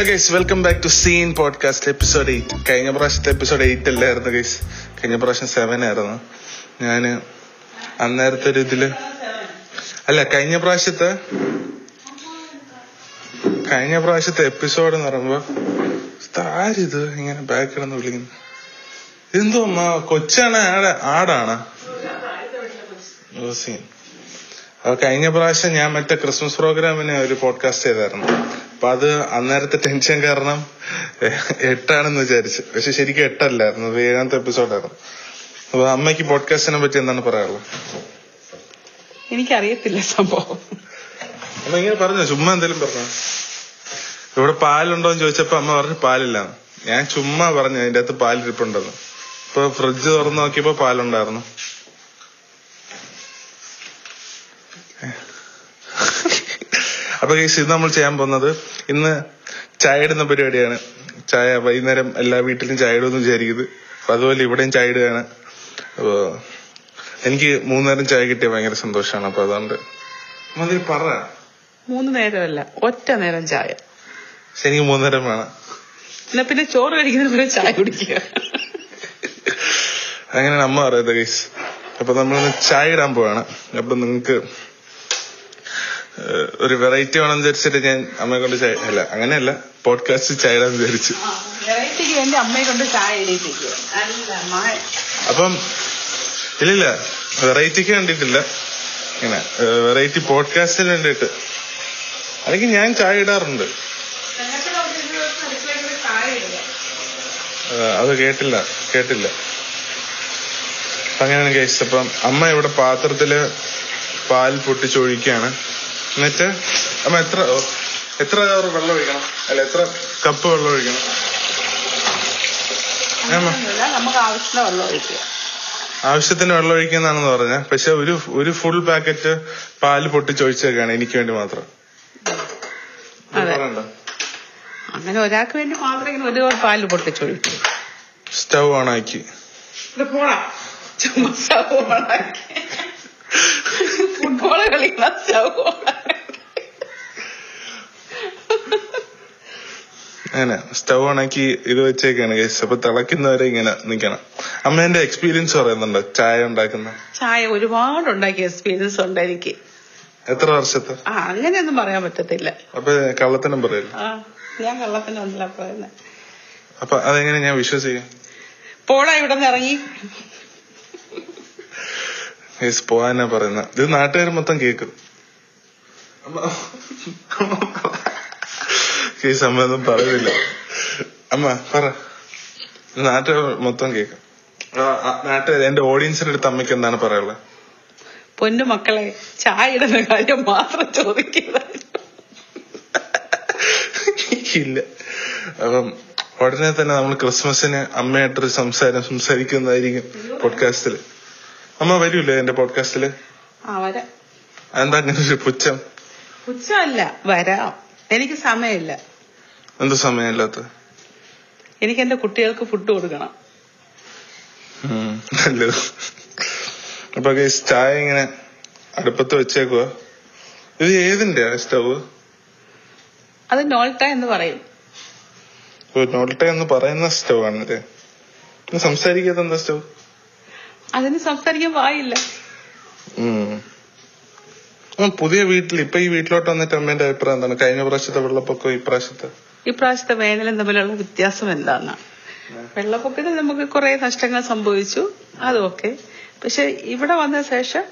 Hello guys welcome back to scene podcast episode eight കഴിഞ്ഞ പ്രാവശ്യത്തെ episode eight അല്ലായിരുന്നു guys കഴിഞ്ഞ പ്രാവശ്യം സെവൻ ആയിരുന്നു. ഞാൻ അന്നേരത്തെ ഒരു ഇതിൽ അല്ല കഴിഞ്ഞ പ്രാവശ്യത്തെ കഴിഞ്ഞ പ്രാവശ്യത്തെ എപ്പിസോഡ് എന്ന് പറയുമ്പോ ആരിത് ഇങ്ങനെ ബാക്ക് കിടന്ന് വിളിക്കുന്നു? എന്തോ കൊച്ചാണ് ആട് ആടാണ്. സീൻ കഴിഞ്ഞ പ്രാവശ്യം ഞാൻ മറ്റേ ക്രിസ്മസ് പ്രോഗ്രാമിന് ഒരു പോഡ്കാസ്റ്റ് ചെയ്തായിരുന്നു. അപ്പൊ അത് അന്നേരത്തെ ടെൻഷൻ കാരണം എട്ടാണെന്ന് വിചാരിച്ചു. പക്ഷെ ശരിക്കും എട്ടല്ലായിരുന്നു. അത് ഏഴാമത്തെ എപ്പിസോഡായിരുന്നു. അപ്പൊ അമ്മയ്ക്ക് പോഡ്കാസ്റ്റിനെ പറ്റി എന്താണ് പറയാനുള്ളത്? എനിക്കറിയത്തില്ല സംഭവം. അമ്മ ഇങ്ങനെ പറഞ്ഞു? ചുമ്മാ എന്തെങ്കിലും പറഞ്ഞു? ഇവിടെ പാലുണ്ടോ എന്ന് ചോദിച്ചപ്പോ അമ്മ പറഞ്ഞു പാലില്ല. ഞാൻ ചുമ്മാ പറഞ്ഞു അതിന്റെ അകത്ത് പാലിരിപ്പുണ്ടെന്ന്. ഇപ്പൊ ഫ്രിഡ്ജ് തുറന്ന് നോക്കിയപ്പോ പാലുണ്ടായിരുന്നു. അപ്പൊ കേസ് ഇത് നമ്മൾ ചെയ്യാൻ പോകുന്നത് ഇന്ന് ചായ ഇടുന്ന പരിപാടിയാണ്. ചായ വൈകുന്നേരം എല്ലാ വീട്ടിലും ചായ ഇടുമെന്ന് വിചാരിക്കുന്നത് അപ്പൊ അതുപോലെ ഇവിടെയും ചായ ഇടുകയാണ് അപ്പൊ എനിക്ക് മൂന്നേരം ചായ കിട്ടിയ ഭയങ്കര സന്തോഷമാണ്. അപ്പൊ അതുകൊണ്ട് മതി പറ. മൂന്ന് നേരമല്ല ഒറ്റ നേരം ചായ. പക്ഷെ എനിക്ക് മൂന്നേരം വേണം. എന്നാ പിന്നെ ചോറ് കഴിക്കുന്നതിന് പോലെ ചായ കുടിക്കുക. അങ്ങനെയാണ് അമ്മ പറയുന്നത് ഗൈസ് അപ്പൊ നമ്മളിന്ന് ചായ ഇടാൻ പോവാണ്. അപ്പൊ നിങ്ങക്ക് ഒരു വെറൈറ്റി വേണം വിചാരിച്ചിട്ട് ഞാൻ അമ്മയെ കൊണ്ട് ചായ അല്ല അങ്ങനെയല്ല. പോഡ്കാസ്റ്റ് ചായ ഇടാൻ വിചാരിച്ചു വെറൈറ്റിക്ക് വേണ്ടി അമ്മയെ കൊണ്ട് ചായ അപ്പം ഇല്ലില്ല. വെറൈറ്റിക്ക് വേണ്ടിട്ടില്ല ഇങ്ങനെ വെറൈറ്റി പോഡ്കാസ്റ്റിന് വേണ്ടിയിട്ട്. അല്ലെങ്കിൽ ഞാൻ ചായ ഇടാറുണ്ട്. അത് കേട്ടില്ല. കേട്ടില്ല. അങ്ങനെയാണ് കേസ് അപ്പം അമ്മ ഇവിടെ പാത്രത്തിൽ പാൽ പൊട്ടിച്ചൊഴിക്കുകയാണ്. എന്നിട്ട്? അമ്മ എത്ര എത്ര വെള്ളം ഒഴിക്കണം? അല്ല എത്ര കപ്പ് വെള്ളം ഒഴിക്കണം? നമുക്ക് ആവശ്യമുള്ള വെള്ളം ഒഴിക്കുക ആവശ്യത്തിന് വെള്ളം ഒഴിക്കുന്നതാണെന്ന് പറഞ്ഞ. പക്ഷെ ഒരു ഒരു ഫുൾ പാക്കറ്റ് പാൽ പൊട്ടിച്ചൊഴിച്ചേക്കാണ് എനിക്ക് വേണ്ടി മാത്രം. അങ്ങനെ ഒരാൾക്ക് വേണ്ടി മാത്രം ഇങ്ങനെ ഒരു പാൽ പൊട്ടിച്ചൊഴിക്കും സ്റ്റൗ ഓണാക്കി പോടാ ചുമ്മാ സ്റ്റവ് ഓണാക്കി കളിക്കുന്ന സ്റ്റവ് ഉണക്കി ഇത് വെച്ചേക്കാണ് കേസ് അപ്പൊ തിളക്കുന്നവരെ ഇങ്ങനെ നിക്കണം. അമ്മേന്റെ എക്സ്പീരിയൻസ് പറയുന്നുണ്ടോ. ചായ ഉണ്ടാക്കുന്ന. ചായ ഒരുപാട് ഉണ്ടാക്കിയ എക്സ്പീരിയൻസ് ഉണ്ട് എനിക്ക്. എത്ര വർഷത്തെ? ആ അങ്ങനെയൊന്നും പറയാൻ പറ്റത്തില്ല. അപ്പൊ കള്ളത്തനം പറയില്ല? ഞാൻ കള്ളത്തിനൊന്നല്ല പറയുന്നത് അപ്പൊ അതെങ്ങനെ ഞാൻ വിശ്വസിക്കും? പോടാ ഇവിടെ നിന്ന് ഇറങ്ങി. പോവാനാ പറയുന്ന. ഇത് നാട്ടുകാർ മൊത്തം കേക്കും കേസ് സംബന്ധം പറയില്ല പറയുന്നില്ല. അമ്മ പറ. നാട്ടുകൾ മൊത്തം കേൾക്കാം. നാട്ടുകാർ എന്റെ ഓഡിയൻസിന്റെ അടുത്ത് അമ്മയ്ക്ക് എന്താണ് പറയാനുള്ളത്? പൊന്നു മക്കളെ ചായ ഇടുന്ന കാര്യം മാത്രം ചോദിക്കുക ഇല്ല. അപ്പം ഉടനെ തന്നെ നമ്മൾ ക്രിസ്മസിന് അമ്മയായിട്ടൊരു സംസാരം സംസാരിക്കുന്നതായിരിക്കും പോഡ്കാസ്റ്റിൽ. അമ്മ വരൂലേ എന്റെ പോഡ്കാസ്റ്റിൽ? എന്താ അങ്ങനെ ഒരു പുച്ഛം? പുച്ഛമല്ല വരാം. എനിക്ക് സമയമില്ല. എന്ത് സമയമില്ലാത്ത? എനിക്ക് എന്റെ കുട്ടികൾക്ക് ഫുഡ് കൊടുക്കണം. നല്ലത് അപ്പൊ ചായ ഇങ്ങനെ അടുപ്പത്ത് വെച്ചേക്കുക ഇത് ഏതിന്റെ സ്റ്റവ്? അത് നോൾട്ട എന്ന് പറയും. നോൾട്ട എന്ന് പറയുന്ന സ്റ്റവ് ആണല്ലേ ഇത് സംസാരിക്കാത്ത എന്താ സ്റ്റവ്? അതിന് സംസാരിക്കാൻ വായില്ല. പുതിയ വീട്ടിൽ ഇപ്പൊ ഈ വീട്ടിലോട്ട് വന്നിട്ട് അമ്മേന്റെ അഭിപ്രായം എന്താണ്? കഴിഞ്ഞ പ്രാവശ്യത്തെ വെള്ളപ്പൊക്കം ഇപ്രാവശ്യത്തെ ഇപ്രാവശ്യത്തെ വേനലും തമ്മിലുള്ള വ്യത്യാസം എന്താണ് വെള്ളപ്പൊക്കത്തിൽ നമുക്ക് കുറെ നഷ്ടങ്ങൾ സംഭവിച്ചു. അതൊക്കെ പക്ഷെ ഇവിടെ വന്ന ശേഷം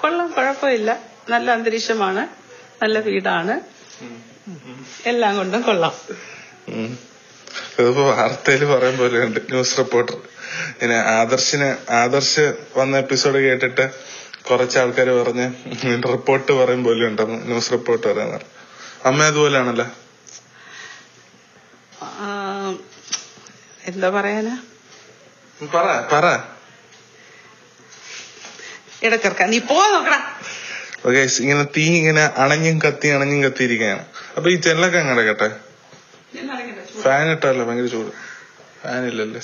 കൊള്ളം കുഴപ്പമില്ല. നല്ല അന്തരീക്ഷമാണ്. നല്ല വീടാണ്. എല്ലാം കൊണ്ടും കൊള്ളാം. ഇതിപ്പോ വാർത്തയിൽ പറയാൻ ഉണ്ട് ന്യൂസ് റിപ്പോർട്ടർ പിന്നെ ആദർശിന് ആദർശ് വന്ന എപ്പിസോഡ് കേട്ടിട്ട് കുറച്ച് ആൾക്കാർ പറഞ്ഞ് റിപ്പോർട്ട് പറയും പോലെ ഉണ്ടെന്ന് ന്യൂസ് റിപ്പോർട്ട് പറയുന്നത് അമ്മ അതുപോലെയാണല്ലോ ആ, എന്താ പറയാനാ? പറ പറ. ഇടച്ചെറുക്ക നീ പോ നോക്കടാ. ഓക്കെ ഇങ്ങനെ തീ ഇങ്ങനെ അണഞ്ഞും കത്തി അണഞ്ഞും കത്തിയിരിക്കുകയാണ്. അപ്പൊ ഈ ചെല്ലൊക്കെ അങ്ങനെ കേട്ടെ ഫാൻ ഇട്ടല്ലോ ഭയങ്കര ചൂട്. ഫാൻ ഇല്ലല്ലേ?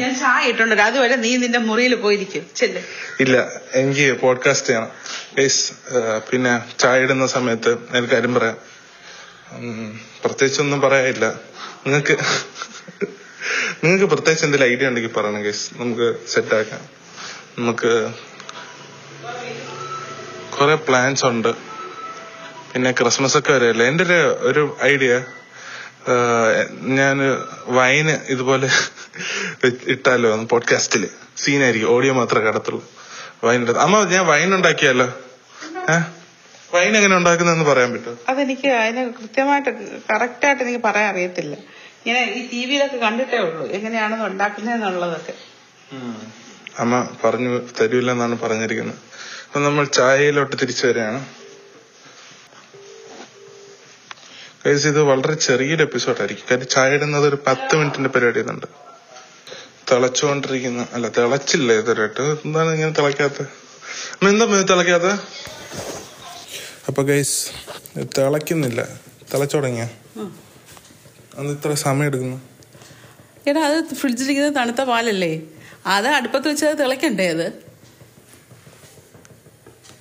ഞാൻ ചായ ഇട്ടുണ്ട്. അതുവരെ നീ നിന്റെ മുറിയിൽ പോയിരിക്കും. ചെല്ല്. ഇല്ല എനിക്ക് പോഡ്കാസ്റ്റ് ചെയ്യണം. പിന്നെ ചായ ഇടുന്ന സമയത്ത് എനിക്ക് കാര്യം പറയാം. പ്രത്യേകിച്ചൊന്നും പറയാനില്ല. നിങ്ങക്ക് നിങ്ങൾക്ക് പ്രത്യേകിച്ച് എന്തെങ്കിലും ഐഡിയ ഉണ്ടെങ്കിൽ പറയണം കേസ് നമുക്ക് സെറ്റ് ആക്കാം. നമുക്ക് കുറെ പ്ലാൻസ് ഉണ്ട്. പിന്നെ ക്രിസ്മസ് ഒക്കെ വരെയല്ലേ? എന്റെ ഒരു ഒരു ഐഡിയ ഞാൻ വൈന് ഇതുപോലെ ഇട്ടാലോ പോഡ്കാസ്റ്റിൽ സീനായിരിക്കും ഓഡിയോ മാത്രമേ കടത്തുള്ളൂ വൈൻ അമ്മ ഞാൻ വൈൻ ഉണ്ടാക്കിയാലോ? ഏഹ് വൈൻ എങ്ങനെ ഉണ്ടാക്കുന്നതെന്ന് പറയാൻ പറ്റുമോ? അതെനിക്ക് അതിനെ കൃത്യമായിട്ട് കറക്റ്റായിട്ട് എനിക്ക് പറയാൻ അറിയത്തില്ല. ഇങ്ങനെ ഈ ടി വിയിലൊക്കെ കണ്ടിട്ടേ ഉള്ളൂ എങ്ങനെയാണെന്ന് ഉണ്ടാക്കുന്നതെന്നുള്ളതൊക്കെ. അമ്മ പറഞ്ഞു തരൂലെന്നാണ് പറഞ്ഞിരിക്കുന്നത്. അപ്പൊ നമ്മൾ ചായയിലോട്ട് തിരിച്ചു വരികയാണ്. Guys, ഇത് വളരെ ചെറിയൊരു എപ്പിസോഡായിരിക്കും കാര്യം ചായ ഇടുന്നത് ഒരു പത്ത് മിനിറ്റിന്റെ പരിപാടി ഇതുണ്ട്. തിളച്ചുകൊണ്ടിരിക്കുന്ന അല്ല തിളച്ചില്ല ഇതുവരെയായിട്ട്. എന്താണ് ഇങ്ങനെ തിളക്കാത്ത എന്താ ഇത് അപ്പൊ ഗൈസ് തിളയ്ക്കുന്നില്ല. തിളച്ചു തുടങ്ങിയ അത് ഇത്ര സമയം എടുക്കുന്നു എടാ അത് ഫ്രിഡ്ജിലിരിക്കുന്ന തണുത്ത പാലല്ലേ? അത് അടുപ്പത്ത് വെച്ച് അത് തിളക്കണ്ടേ അത്?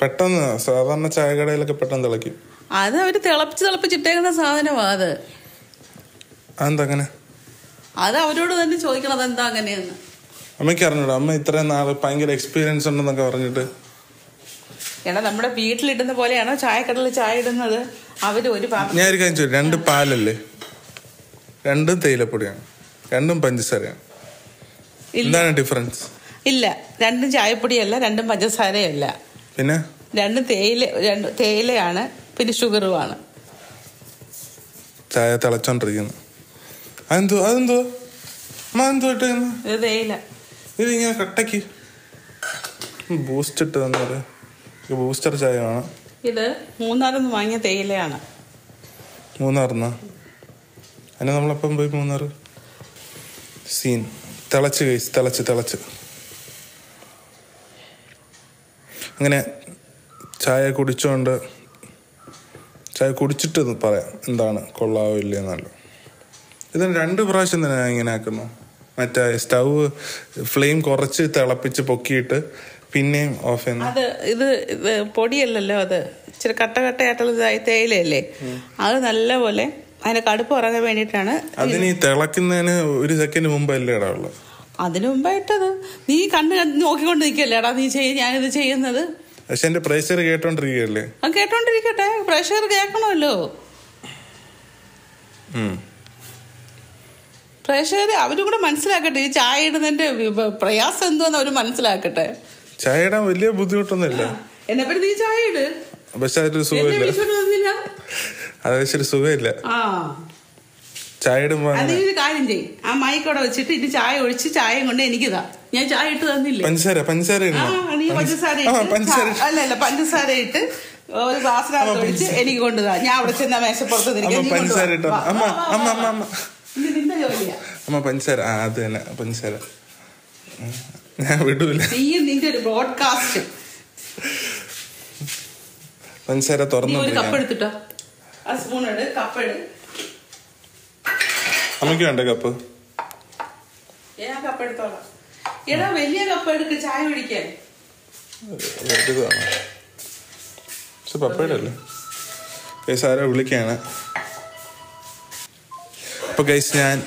പെട്ടെന്ന് സാധാരണ ചായ കടയിലൊക്കെ പെട്ടെന്ന് തിളയ്ക്കും. അത് അവർ തിളപ്പിച്ച് തിളപ്പിച്ചിട്ടേക്കുന്ന സാധനമാണ് അത്. അതെന്താ അങ്ങനെ അത് അവരോട് തന്നെ ചോദിക്കണം അതെന്താ അങ്ങനെയെന്ന്. അമ്മയ്ക്ക് അറിഞ്ഞൂടാ. അമ്മ ഇത്രയും നാൾ ഭയങ്കര എക്സ്പീരിയൻസ് ഉണ്ടെന്നൊക്കെ പറഞ്ഞിട്ട് എടാ നമ്മുടെ വീട്ടിലിടുന്ന പോലെയാണോ ചായക്കടലിൽ ചായ ഇടുന്നത്? അവർ ഒരു ഞാൻ ഒരു കാര്യം ചോദിച്ചു രണ്ട് പാലല്ലേ? രണ്ടും തേയിലപ്പൊടിയാണ്. രണ്ടും പഞ്ചസാരയാണ്. എന്താണ് ഡിഫറൻസ് ഇല്ല. രണ്ടും ചായപ്പൊടിയല്ല രണ്ടും പഞ്ചസാരയല്ല. പിന്നെ? രണ്ടും തേയില രണ്ട് തേയിലയാണ് പിന്നെ ഷുഗറുമാണ്. ചായ തിളച്ചോണ്ടിരിക്കുന്നു. അതെന്തോ അതെന്തോ? എന്തോ ഇട്ടേന്ന് ഇത് തേയില. ഇത് ഇങ്ങനെ കട്ടക്ക്. ബൂസ്റ്റ് ഇട്ട് തന്നത് ബൂസ്റ്റർ ചായയാണ്. ഇത് ഇത് മൂന്നാറിന്ന് വാങ്ങിയ തേയിലയാണ്. മൂന്നാറിന്നാ? അതിന് നമ്മളപ്പം പോയി മൂന്നാറ്? സീൻ. തിളച്ച് കഴിച്ച് തിളച്ച് തിളച്ച്. അങ്ങനെ ചായ കുടിച്ചോണ്ട് ചായ കുടിച്ചിട്ട് പറയാം എന്താണ് കൊള്ളാവോ ഇല്ലയെന്നല്ലോ ഇതിന് രണ്ട് പ്രാവശ്യം തന്നെ ഞാൻ ഇങ്ങനെ ആക്കുന്നു. മറ്റേ സ്റ്റൗ ഫ്ലെയിം കുറച്ച് തിളപ്പിച്ച് പൊക്കിയിട്ട് പിന്നെയും ഓഫ് അത് ഇത് ഇത് പൊടിയല്ലല്ലോ അത്. ഇച്ചിരി കട്ട കട്ടയായിട്ടുള്ള തേയിലയല്ലേ? അത് നല്ലപോലെ അതിന്റെ കടുപ്പ് ഉറങ്ങാൻ വേണ്ടിട്ടാണ് അതിന് തിളക്കുന്നതിന് ഒരു സെക്കൻഡ് മുമ്പല്ലേ ഇടാവുള്ളൂ അതിനു മുമ്പായിട്ടത് നീ കണ്ണ് കണ്ട് നോക്കിക്കൊണ്ട് നിൽക്കല്ലേടാ നീ ചെയ്യ ഞാനിത് ചെയ്യുന്നത്? പക്ഷെ എന്റെ പ്രഷർ കേട്ടോണ്ടിരിക്കല്ലേ ആ കേട്ടോണ്ടിരിക്കട്ടെ പ്രഷർ കേൾക്കണമല്ലോ. പ്രഷർ അവരും കൂടെ മനസ്സിലാക്കട്ടെ. ഈ ചായ ഇടുന്നതിന്റെ പ്രയാസം എന്തോന്ന് അവർ മനസ്സിലാക്കട്ടെ. ചായ ഇടാൻ വലിയ ബുദ്ധിമുട്ടൊന്നുമില്ല. എന്നെ പറ്റി നീ ചായ ഇട് പക്ഷെ അതൊരു എന്നെ സുഖമില്ല. അത് ഒരു സുഖമില്ല. ചായ ഇടുമ്പോ അത് അങ്ങനെ. നീ കാര്യം ചെയ് ആ മൈക്കോടെ വെച്ചിട്ട് ഇനി ചായ ഒഴിച്ച് ചായയും കൊണ്ട് എനിക്കിതാ. ഞാൻ ചായ ഇട്ട് തന്നില്ല? പഞ്ചസാര പഞ്ചസാര നീ പഞ്ചസാര അല്ല അല്ല പഞ്ചസാര ഇട്ട് ഒരു ഗ്ലാസ്സിനകത്ത് ഒഴിച്ച് എനിക്ക് കൊണ്ടുതാ. ഞാൻ അവിടെ ചെന്ന മേശപ്പുറത്ത്. പഞ്ചസാര അമ്മ പഞ്ചസാര. ആ അത് തന്നെ പഞ്ചസാര. ഞാൻ വിടൂല. നിന്റെ ഒരു ബ്രോഡ്കാസ്റ്റ് തുറന്നു അമ്മയ്ക്ക് വേണ്ട കപ്പ് എടാ വലിയ കപ്പ് എടുക്ക് ചായ കുടിക്കാൻ. വലുതാണ് പക്ഷെ പപ്പയുടെ അല്ലേ ഗൈസ് ആരോ വിളിക്കാണ്. അപ്പൊ ഗൈസ് ഞാൻ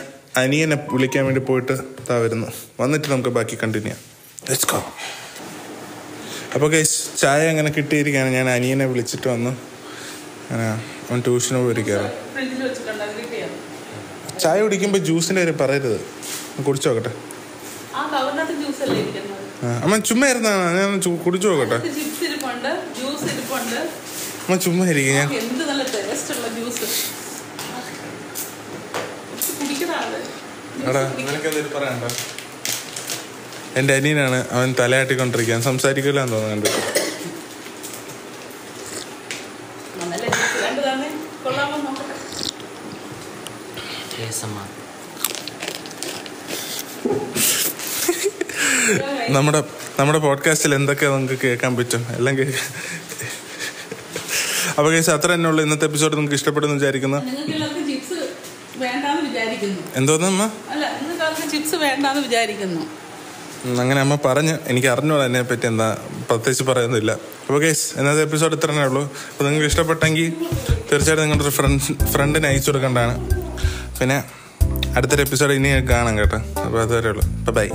അനിയനെ വിളിക്കാൻ വേണ്ടി പോയിട്ട് ഇതാ വരുന്നു വന്നിട്ട് നമുക്ക് ബാക്കി കണ്ടിന്യൂ ലെറ്റ്സ് ഗോ അപ്പൊ ഗൈസ് ചായ അങ്ങനെ കിട്ടിയിരിക്കുകയാണ്. ഞാൻ അനിയനെ വിളിച്ചിട്ട് വന്നു. അവൻ ട്യൂഷന് പോയിരിക്കാറ് ചായ കുടിക്കുമ്പോൾ ജ്യൂസിന്റെ കാര്യം പറയരുത്. കുടിച്ചു നോക്കട്ടെ. അമ്മ ചുമ്മാ ഇരുന്നാണ് ഞാൻ കുടിച്ചു നോക്കട്ടെ. അമ്മ ചുമ്മാ ഇരിക്കും ഞാൻ എന്ത് നല്ല ടേസ്റ്റ് ഉള്ള ജ്യൂസ് കുടിക്കണത് എന്റെ അനിയനാണ് അവൻ തലയാട്ടിക്കൊണ്ടിരിക്കാൻ സംസാരിക്കില്ല എന്ന് തോന്നുന്നുണ്ട്. നമ്മുടെ നമ്മുടെ പോഡ്കാസ്റ്റിൽ എന്തൊക്കെ നമുക്ക് കേൾക്കാൻ പറ്റും? എല്ലാം കേൾക്കാം. അപ്പൊ കേസ് അത്ര തന്നെ ഉള്ളു. ഇന്നത്തെ എപ്പിസോഡ് നിങ്ങൾക്ക് ഇഷ്ടപ്പെടുന്നു വിചാരിക്കുന്നു. എന്തോന്നു എല്ലാവർക്കും ചിപ്സ് വേണ്ടാന്ന് വിചാരിക്കുന്നു. എന്തോന്ന് അമ്മ? ചിപ്സ് വേണ്ടെന്ന് വിചാരിക്കുന്നു. അങ്ങനെ അമ്മ പറഞ്ഞു എനിക്ക് അറിഞ്ഞോളൂ അതിനെ പറ്റി എന്താ പ്രത്യേകിച്ച് പറയുന്നില്ല. അപ്പോൾ കേസ് എന്നാൽ എപ്പിസോഡ് ഇത്ര തന്നെ ഉള്ളൂ. അപ്പോൾ നിങ്ങൾക്ക് ഇഷ്ടപ്പെട്ടെങ്കിൽ തീർച്ചയായിട്ടും നിങ്ങളുടെ ഫ്രണ്ട്സ് ഫ്രണ്ടിന് അയച്ചു കൊടുക്കേണ്ടതാണ്. പിന്നെ അടുത്തൊരു എപ്പിസോഡ് ഇനി കാണാം കേട്ടോ. അപ്പോൾ അതുവരെ ഉള്ളൂ. ബൈ